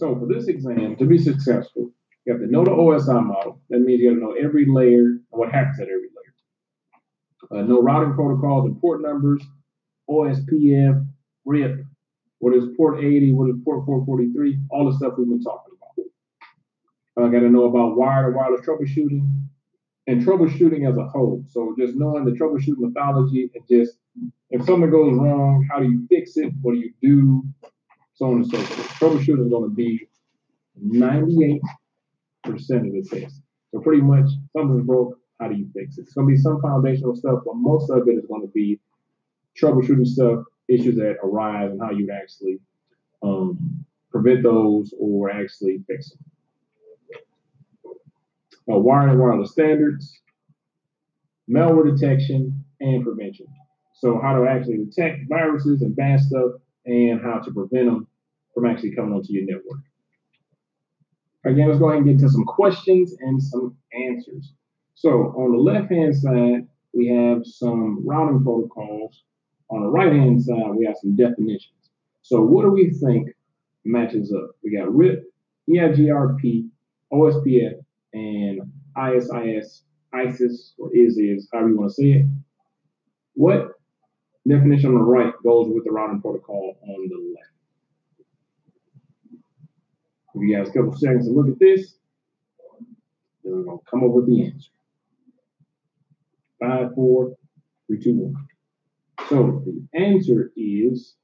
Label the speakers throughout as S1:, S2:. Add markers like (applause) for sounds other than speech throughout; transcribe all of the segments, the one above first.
S1: So for this exam, to be successful, you have to know the OSI model. That means you have to know every layer and what happens at every layer. Uh, know routing protocols and port numbers, OSPF, RIP, what is port 80, what is port 443, all the stuff we've been talking about. I got to know about wired and wireless troubleshooting and troubleshooting as a whole. So just knowing the troubleshooting methodology and just if something goes wrong, how do you fix it? What do you do? So on and so forth. Troubleshooting is going to be 98% of the test. So pretty much something's broke, how do you fix it? It's going to be some foundational stuff, but most of it is going to be troubleshooting stuff, issues that arise, and how you actually um, prevent those or actually fix them. Uh, wiring and wireless standards, malware detection, and prevention. So how to actually detect viruses and bad stuff, and how to prevent them from actually coming onto your network. Again, let's go ahead and get to some questions and some answers. So on the left-hand side, we have some routing protocols. On the right-hand side, we have some definitions. So what do we think matches up? We got RIP, EIGRP, OSPF, and ISIS, ISIS, or ISIS, however you want to say it. What definition on the right goes with the routing protocol on the left? Give you guys a couple seconds to look at this. Then we're gonna come up with the answer. Five, four, three, two, one. So the answer is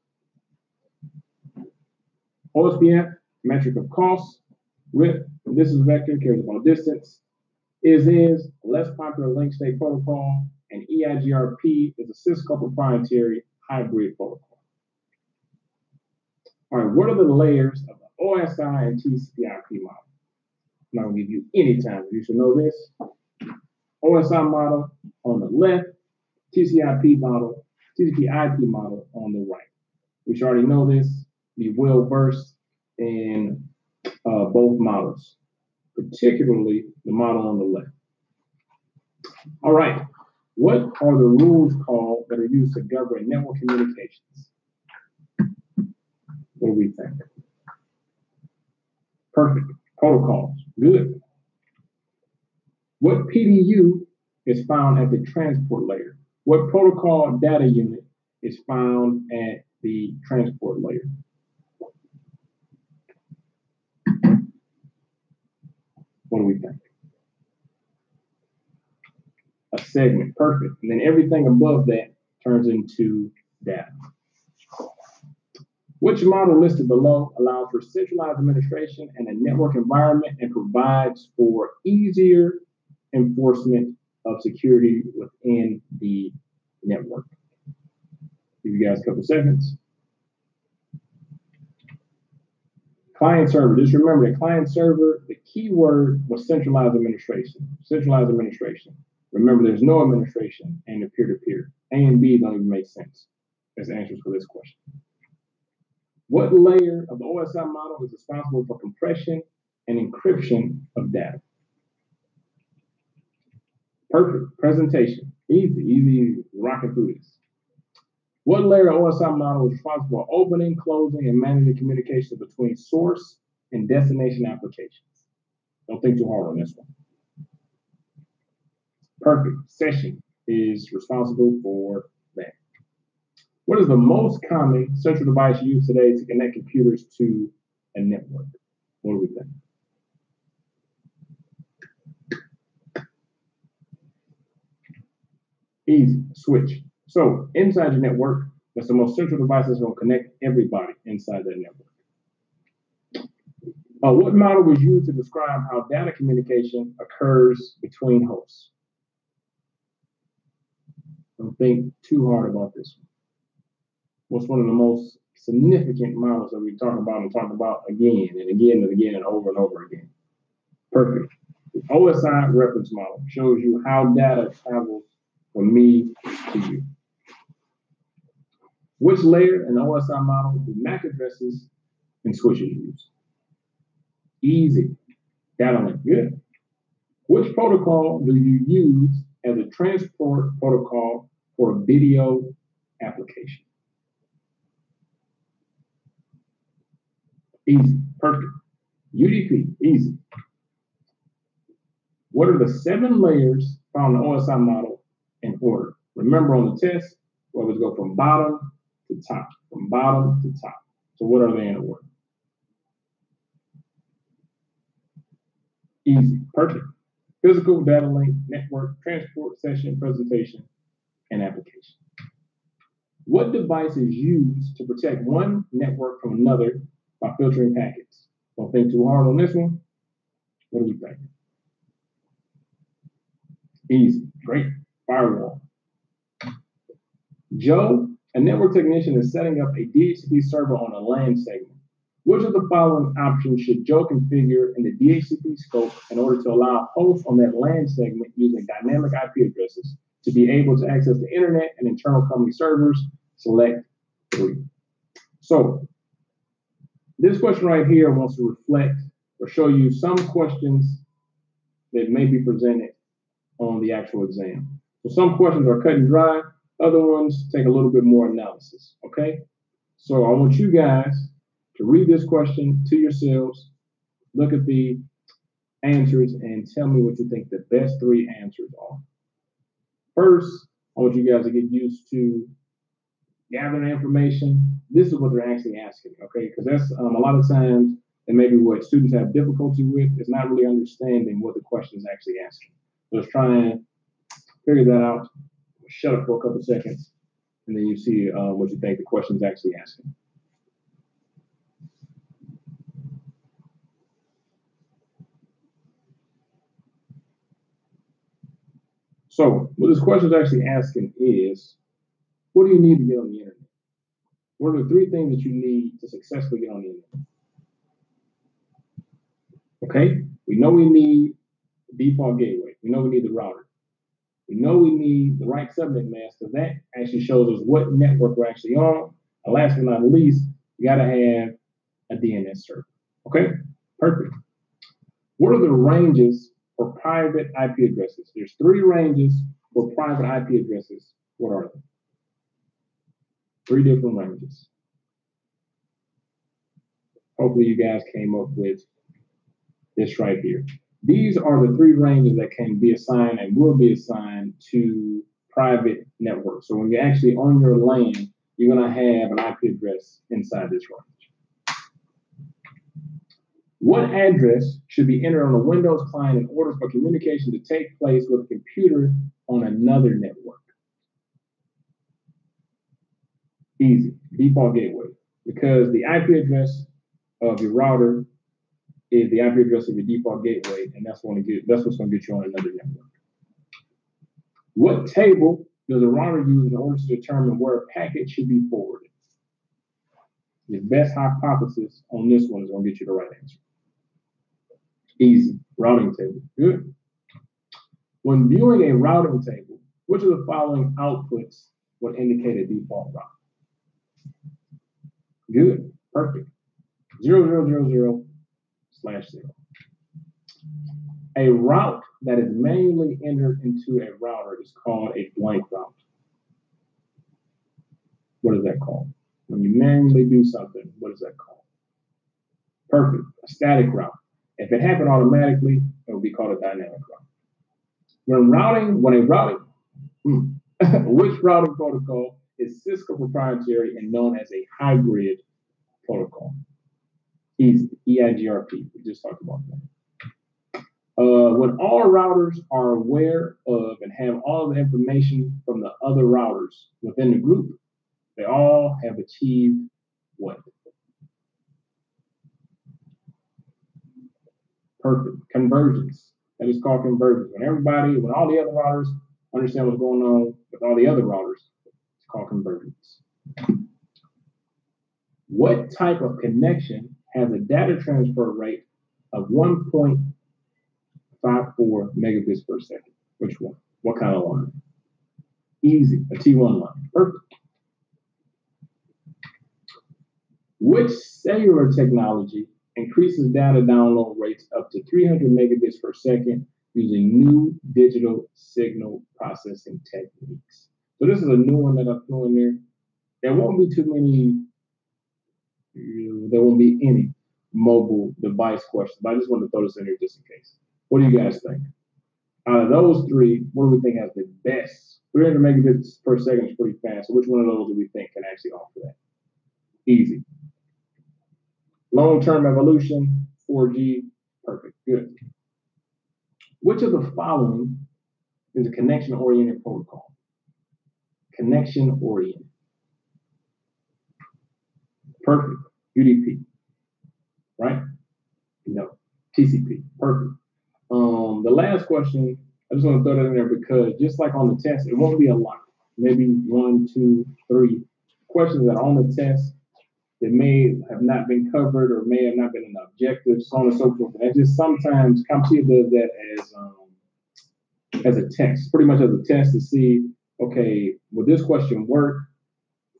S1: OSPF, metric of cost, RIP, distance vector, cares about distance. IS-IS less popular link state protocol, and EIGRP is a Cisco proprietary hybrid protocol. All right, what are the layers of OSI and TCP/IP model? I'm not gonna give you any time. You should know this. OSI model on the left, TCP/IP model, TCP/IP model on the right. We should already know this. Be well versed in uh, both models, particularly the model on the left. All right, what are the rules called that are used to govern network communications? What do we think? Perfect. Protocols. Good. What PDU is found at the transport layer? What protocol data unit is found at the transport layer? What do we think? A segment, perfect. And then everything above that turns into data. Which model listed below allows for centralized administration and a network environment and provides for easier enforcement of security within the network? Give you guys a couple seconds. Client server, just remember the client server, the key word was centralized administration. Centralized administration. Remember, there's no administration in the peer-to-peer. A and B don't even make sense as answers for this question. What layer of the OSI model is responsible for compression and encryption of data? Perfect. Presentation. Easy, easy, rocking through this. What layer of OSI model is responsible for opening, closing, and managing communication between source and destination applications? Don't think too hard on this one. Perfect. Session is responsible for. What is the most common central device used today to connect computers to a network? What do we think? Easy, switch. So inside your network, that's the most central device that's going to connect everybody inside that network. Uh, what model was used to describe how data communication occurs between hosts? Don't think too hard about this one. What's one of the most significant models that we talk about and talk about again and again and again and over and over again? Perfect. The OSI reference model shows you how data travels from me to you. Which layer in the OSI model do MAC addresses and switches use? Easy. Data link, good. Which protocol do you use as a transport protocol for a video application? Easy, perfect. UDP, easy. What are the seven layers found in the OSI model in order? Remember on the test, we always go from bottom to top, from bottom to top. So what are they in order? Easy, perfect. Physical, data link, network, transport, session, presentation, and application. What device is used to protect one network from another by filtering packets? Don't think too hard on this one. What do we think? Easy, great, firewall. Joe, a network technician, is setting up a DHCP server on a LAN segment. Which of the following options should Joe configure in the DHCP scope in order to allow hosts on that LAN segment using dynamic IP addresses to be able to access the internet and internal company servers? Select three. So this question right here wants to reflect or show you some questions that may be presented on the actual exam. So some questions are cut and dry, other ones take a little bit more analysis, okay? So I want you guys to read this question to yourselves, look at the answers, and tell me what you think the best three answers are. First, I want you guys to get used to gathering information. This is what they're actually asking, okay? Because that's um, a lot of times, and maybe what students have difficulty with is not really understanding what the question is actually asking. So let's try and figure that out. Shut up for a couple seconds, and then you see uh, what you think the question is actually asking. So what this question is actually asking is, what do you need to get on the internet? What are the three things that you need to successfully get on the internet? Okay, we know we need default gateway. We know we need the router. We know we need the right subnet mask because that actually shows us what network we're actually on. And last but not least, we got to have a DNS server. Okay, perfect. What are the ranges for private IP addresses. There's three ranges for private IP addresses. What are they? Three different ranges. Hopefully you guys came up with this right here. These are the three ranges that can be assigned and will be assigned to private networks. So when you're actually on your LAN, you're gonna have an IP address inside this range. What address should be entered on a Windows client in order for communication to take place with a computer on another network? Easy, default gateway. Because the IP address of your router is the IP address of your default gateway, and that's, going to get, that's what's going to get you on another network. What table does a router use in order to determine where a packet should be forwarded? Your best hypothesis on this one is going to get you the right answer. Easy. Routing table. Good. When viewing a routing table, which of the following outputs would indicate a default route? Good. Perfect. Zero, zero, zero, zero, slash zero. A route that is manually entered into a router is called a blank route. What is that called? When you manually do something, what is that called? Perfect. A static route. If it happened automatically, it would be called a dynamic route. When routing, when a routing, hmm, (laughs) which routing protocol is Cisco proprietary and known as a hybrid protocol? Easy, EIGRP. We just talked about that. Uh, when all routers are aware of and have all the information from the other routers within the group, they all have achieved what? perfect. Convergence. That is called convergence. When everybody, when all the other routers understand what's going on with all the other routers, called convergence. What type of connection has a data transfer rate of 1.54 megabits per second? Which one? What kind of line? Easy, a T1 line. Perfect. Which cellular technology increases data download rates up to 300 megabits per second using new digital signal processing techniques. So this is a new one that I threw in there. There won't be too many, mm, there won't be any, mobile device questions. But I just wanted to throw this in here just in case. What do you guys think? Out of those three, what do we think has the best? 300 megabits per second is pretty fast. So which one of those do we think can actually offer that? Easy. Long-term evolution, 4G, perfect, good. Which of the following is a connection-oriented protocol? Connection-oriented. Perfect. UDP. Right? No. TCP. Perfect. Um, the last question, I just want to throw that in there because just like on the test, it won't be a lot. Maybe one, two, three questions that are on the test that may have not been covered or may have not been an objective, so on and so forth. And just sometimes CompTIA does that as um, as a test, pretty much as a test to see, okay, will this question work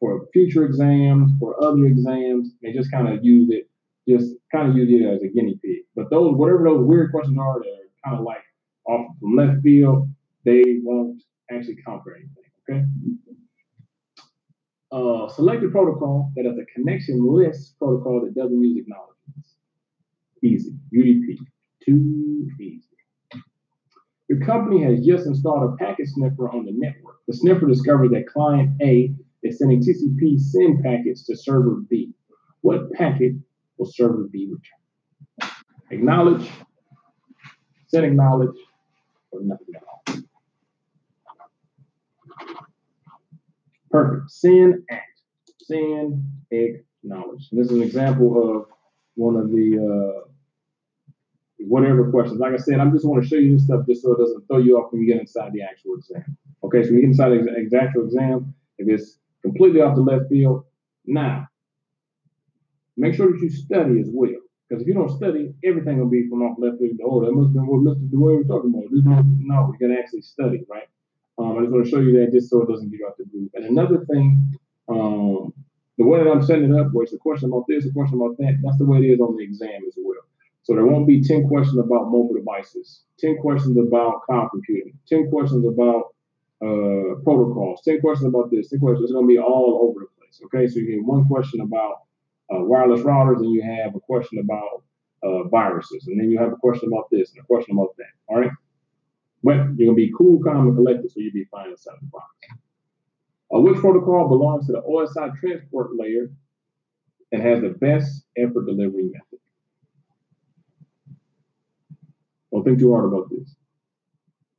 S1: for future exams, for other exams, and just kind of use it, just kind of use it as a guinea pig. But those, whatever those weird questions are that are kind of like off from left field, they won't actually count for anything, okay? Uh, select a protocol that is a connection-less protocol that doesn't use acknowledgements. Easy, UDP, too easy. Your company has just installed a packet sniffer on the network. The sniffer discovers that client A is sending TCP SYN packets to server B. What packet will server B return? Acknowledge, send acknowledge, or nothing at all. Perfect. SYN-ACK. Send acknowledge. And this is an example of one of the uh, whatever questions. Like I said, I'm just want to show you this stuff just so it doesn't throw you off when you get inside the actual exam. Okay, so when you get inside the actual exam, if it's completely off the left field, now make sure that you study as well. Because if you don't study, everything will be from off left field. Oh, that must have been what Mr. Dwayne was talking about. This no, you gotta actually study, right? Um, I just want to show you that just so it doesn't get you out the group. And another thing, um, the way that I'm setting it up, where it's a question about this, a question about that, that's the way it is on the exam as well. So there won't be 10 questions about mobile devices, 10 questions about cloud computing, 10 questions about uh, protocols, 10 questions about this, 10 questions. It's going to be all over the place. Okay, so you get one question about uh, wireless routers, and you have a question about uh, viruses, and then you have a question about this and a question about that. All right, but you're going to be cool, calm, and collected, so you'll be fine inside the box. Uh, which protocol belongs to the OSI transport layer and has the best effort delivery method? Don't think too hard about this.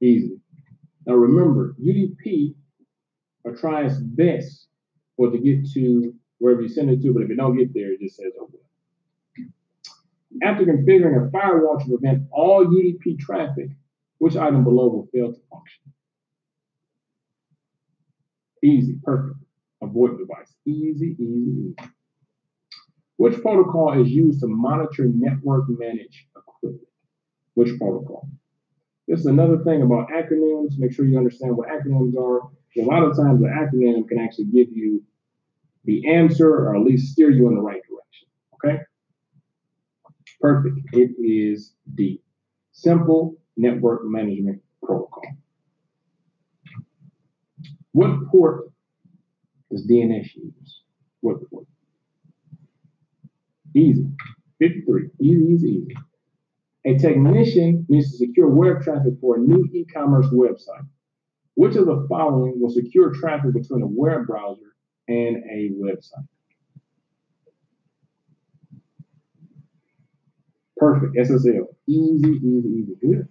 S1: Easy. Now remember, UDP will try its best for it to get to wherever you send it to, but if it don't get there, it just says well. After configuring a firewall to prevent all UDP traffic, which item below will fail to function? Easy, perfect. A VoIP device. Easy, easy, easy. Which protocol is used to monitor network manage equipment? Which protocol? This is another thing about acronyms. Make sure you understand what acronyms are. A lot of times, the acronym can actually give you the answer or at least steer you in the right direction. Okay? Perfect. It is D. Simple Network Management Protocol. What port does DNS use? What port? Easy. 53. Easy, easy, easy. A technician needs to secure web traffic for a new e-commerce website. Which of the following will secure traffic between a web browser and a website? Perfect. SSL. Easy, easy, easy. Good.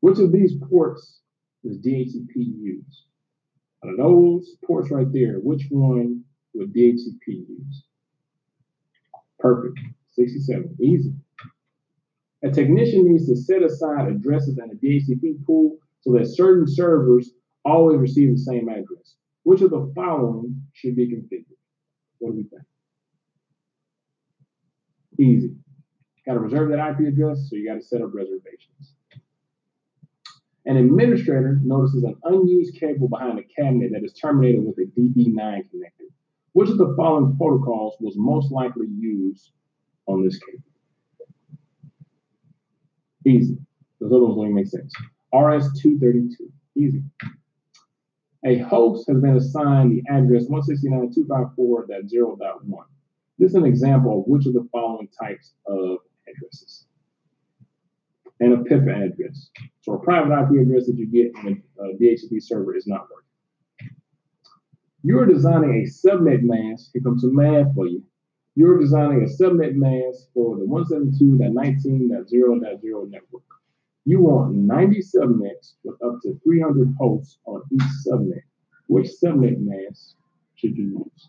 S1: Which of these ports does DHCP use? Out of those ports right there, which one would DHCP use? Perfect. 67. Easy. A technician needs to set aside addresses in a DHCP pool so that certain servers always receive the same address. Which of the following should be configured? What do we think? Easy. Got to reserve that IP address, so you got to set up reservations. An administrator notices an unused cable behind a cabinet that is terminated with a DB9 connector. Which of the following protocols was most likely used on this cable? Easy. Those other ones even make sense. RS-232. Easy. A host has been assigned the address 169.254.0.1. This is an example of which of the following types of addresses. An APIPA address. So a private IP address that you get when a uh, DHCP server is not working. You're designing a subnet mask. Here comes some math for you. You're designing a subnet mask for the 172.19.0.0 network. You want 90 subnets with up to 300 hosts on each subnet. Which subnet mask should you use?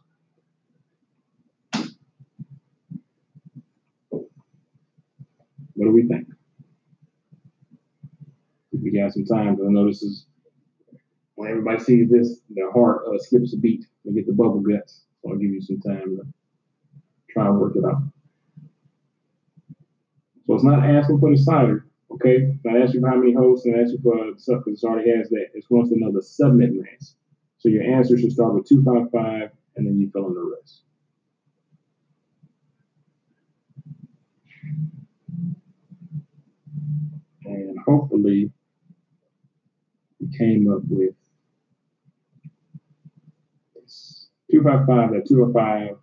S1: What do we think? We got some time, because I know this is when everybody sees this, their heart uh, skips a beat. They get the bubble guts. So I'll give you some time to try and work it out. So it's not asking for the CIDR, okay? It's not asking for how many hosts and asking for stuff because it already has that. It wants to know the subnet mask. So your answer should start with 255 and then you fill in the rest. And hopefully you came up with this 255 at 205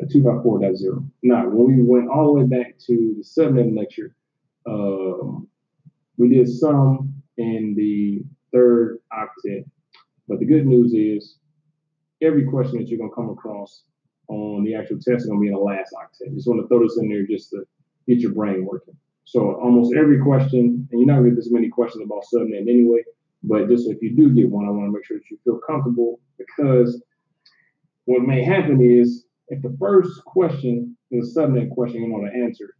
S1: at 254.0. Now, when we went all the way back to the subnet lecture, um, we did some in the third octet, but the good news is every question that you're gonna come across on the actual test is gonna be in the last octet. Just want to throw this in there just to get your brain working. So almost every question, and you're not gonna get this many questions about subnet anyway, but just if you do get one, I want to make sure that you feel comfortable because what may happen is if the first question is a subnet question you know the answer,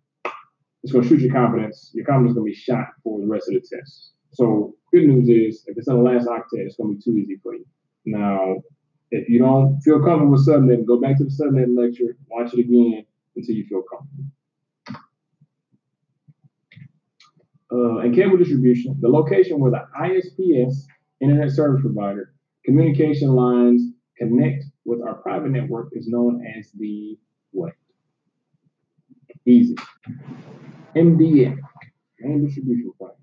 S1: it's gonna shoot your confidence. Your confidence is gonna be shot for the rest of the test. So good news is if it's in the last octet, it's gonna be too easy for you. Now, if you don't feel comfortable with subnet, go back to the subnet lecture, watch it again until you feel comfortable. uh, and cable distribution, the location where the ISPS, Internet Service Provider, communication lines connect our private network is known as the what? Easy. MDF, main distribution point.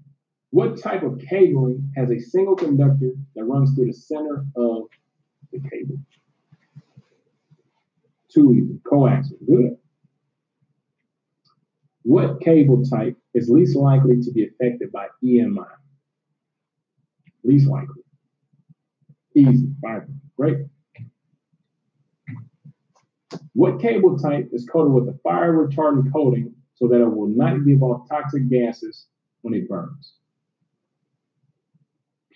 S1: What type of cabling has a single conductor that runs through the center of the cable? Too easy. Coaxial. Good. What cable type is least likely to be affected by EMI? Least likely. Easy, fiber. Great. What cable type is coated with a fire retardant coating so that it will not give off toxic gases when it burns?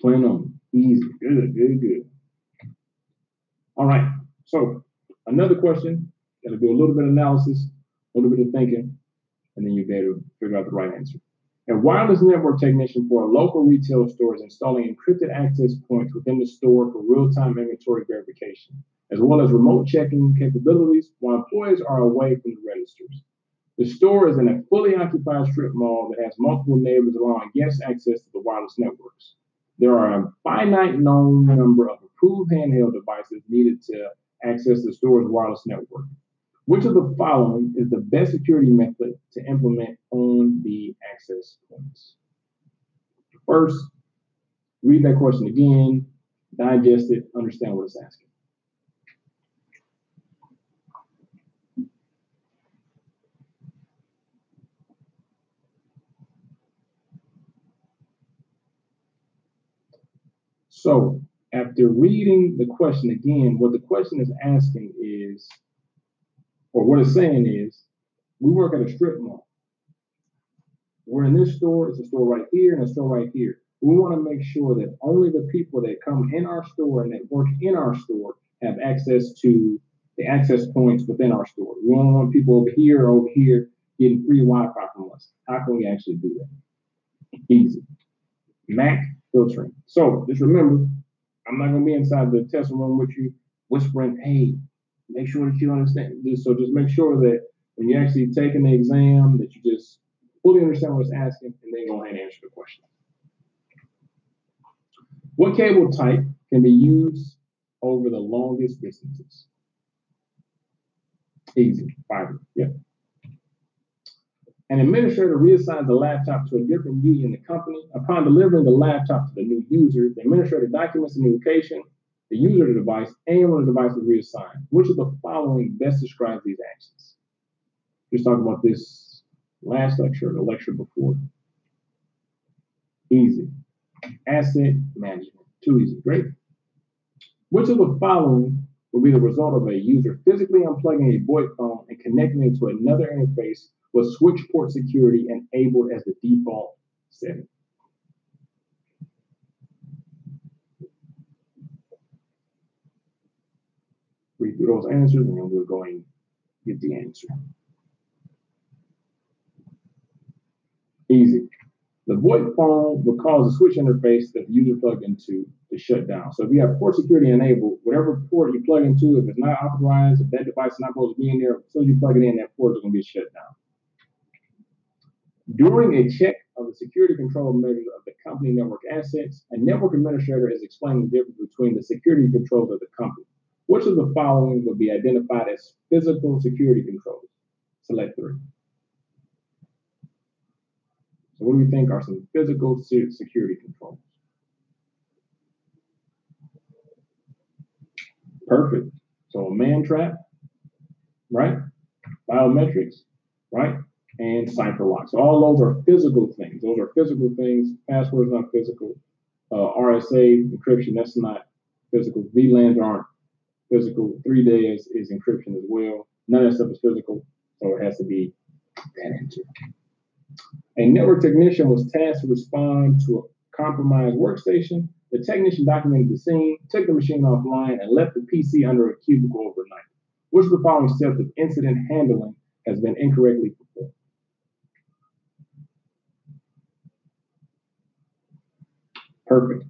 S1: Plenum. Easy. Good, good, good. All right. So another question. Got to do a little bit of analysis, a little bit of thinking and then you'll be able to figure out the right answer. A wireless network technician for a local retail store is installing encrypted access points within the store for real-time inventory verification, as well as remote checking capabilities while employees are away from the registers. The store is in a fully occupied strip mall that has multiple neighbors allowing guests access to the wireless networks. There are a finite known number of approved handheld devices needed to access the store's wireless network. Which of the following is the best security method to implement on the access points? First, read that question again, digest it, understand what it's asking. So after reading the question again, what the question is asking is, or what it's saying is, we work at a strip mall. We're in this store, it's a store right here and a store right here. We want to make sure that only the people that come in our store and that work in our store have access to the access points within our store. We don't want people over here or over here getting free Wi-Fi from us. How can we actually do that? Easy. MAC filtering. So just remember, I'm not gonna be inside the test room with you whispering, hey, make sure that you understand this. So just make sure that when you're actually taking the exam, that you just fully understand what it's asking and then go ahead and answer the question. What cable type can be used over the longest distances? Easy, fiber, yep. An administrator reassigns the laptop to a different user in the company. Upon delivering the laptop to the new user, the administrator documents the new location, the user of the device, and when the device is reassigned. Which of the following best describes these actions? Just talking about this last lecture, the lecture before. Easy. Asset management. Too easy. Great. Which of the following will be the result of a user physically unplugging a VoIP phone and connecting it to another interface with switch port security enabled as the default setting? Read through those answers and then we'll go and get the answer. Easy. The VoIP phone will cause the switch interface that the user plugged into to shut down. So if you have port security enabled, whatever port you plug into, if it's not authorized, if that device is not supposed to be in there, as soon as you plug it in, that port is going to be shut down. During a check of the security control measures of the company network assets, a network administrator is explaining the difference between the security controls of the company. Which of the following would be identified as physical security controls? Select three. What do we think are some physical security controls? Perfect. So a man trap, right? Biometrics, right? And cipher locks. All those are physical things. Those are physical things. Passwords not physical. Uh, RSA encryption, that's not physical. VLANs aren't physical. 3DES is encryption as well. None of that stuff is physical, so it has to be that answer. A network technician was tasked to respond to a compromised workstation. The technician documented the scene, took the machine offline, and left the PC under a cubicle overnight. Which of the following steps of incident handling has been incorrectly performed? Perfect.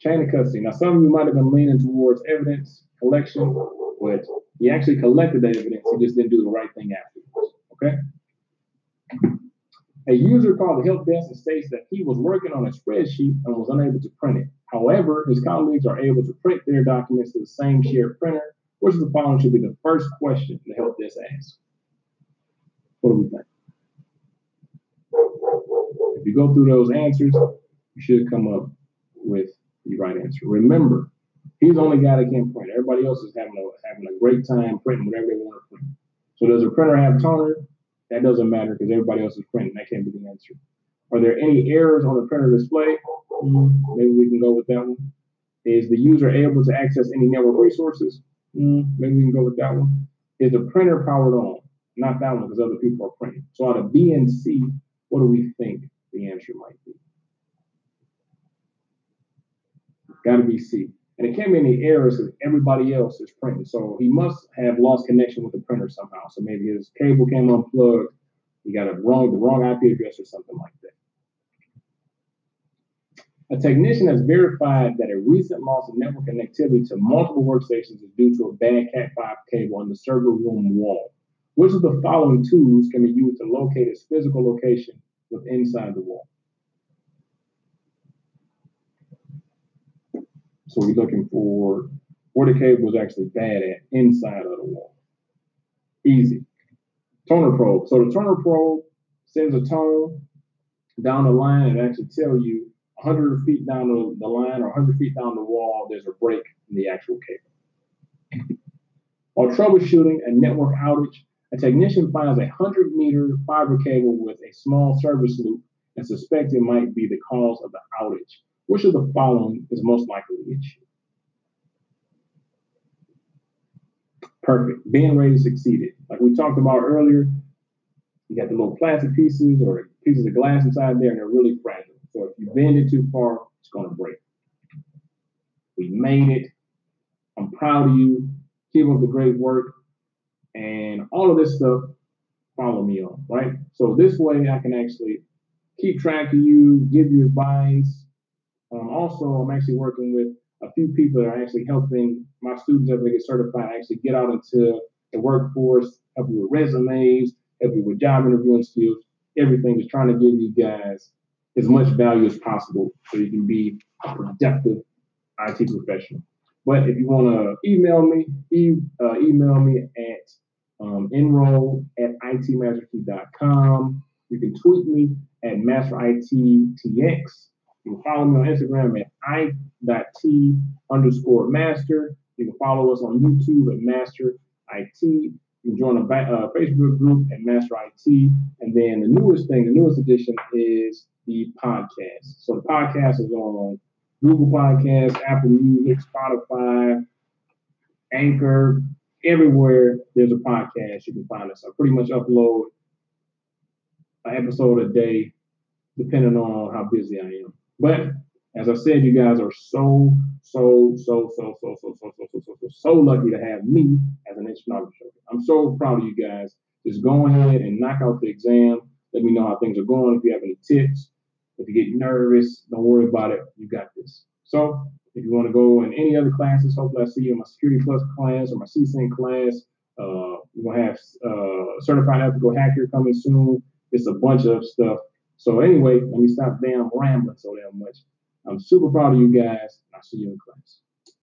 S1: Chain of custody. Now, some of you might have been leaning towards evidence collection, but he actually collected the evidence. He just didn't do the right thing afterwards. Okay? A user called the help desk and states that he was working on a spreadsheet and was unable to print it. However, his colleagues are able to print their documents to the same shared printer, which the following should be the first question the help desk asks. What do we think? If you go through those answers, you should come up with the right answer. Remember, he's the only guy that can print. Everybody else is having a having a great time printing whatever they want to print. So does a printer have toner? That doesn't matter because everybody else is printing. That can't be the answer. Are there any errors on the printer display? Maybe we can go with that one. Is the user able to access any network resources? Maybe we can go with that one. Is the printer powered on? Not that one because other people are printing. So out of B and C, what do we think the answer might be? Got to be C. And it can't be any errors if everybody else is printing. So he must have lost connection with the printer somehow. So maybe his cable came unplugged. He got a wrong, the wrong IP address or something like that. A technician has verified that a recent loss of network connectivity to multiple workstations is due to a bad Cat5 cable on the server room wall. Which of the following tools can be used to locate its physical location with inside the wall? So we're looking for where the cable is actually bad at inside of the wall. Easy. Toner probe. So the toner probe sends a tone down the line and actually tell you 100 feet down the, the line or 100 feet down the wall, there's a break in the actual cable. While troubleshooting a network outage, a technician finds a 100 meter fiber cable with a small service loop and suspects it might be the cause of the outage. Which of the following is most likely the issue? Perfect. Bend radius exceeded. Like we talked about earlier, you got the little plastic pieces or pieces of glass inside there, and they're really fragile. So if you bend it too far, it's going to break. We made it. I'm proud of you. Keep up the great work. And all of this stuff, follow me on, right? So this way I can actually keep track of you, give you advice, um, also, I'm actually working with a few people that are actually helping my students as they get certified actually get out into the workforce, help you with resumes, help you with job interviewing skills, everything is trying to give you guys as much value as possible so you can be a productive IT professional. But if you want to email me, e- uh, email me at um, enroll at itmasterkey.com. You can tweet me at masteritx. You can follow me on Instagram at i.t underscore master. You can follow us on YouTube at master IT. You can join a uh, Facebook group at Master IT. And then the newest thing, the newest addition is the podcast. So the podcast is on Google Podcasts, Apple Music, Spotify, Anchor, everywhere there's a podcast, you can find us. I pretty much upload an episode a day, depending on how busy I am. But as I said, you guys are so, so, so, so, so, so, so, so, so, so, so, so lucky to have me as an instrument I'm so proud of you guys. Just go ahead and knock out the exam. Let me know how things are going. If you have any tips, if you get nervous, don't worry about it. You got this. So if you want to go in any other classes, hopefully I see you in my Security Plus class or my CSIN class. Uh, we're gonna have uh, certified ethical hacker coming soon. It's a bunch of stuff. So anyway, let me stop damn rambling so damn much. I'm super proud of you guys. I'll see you in class.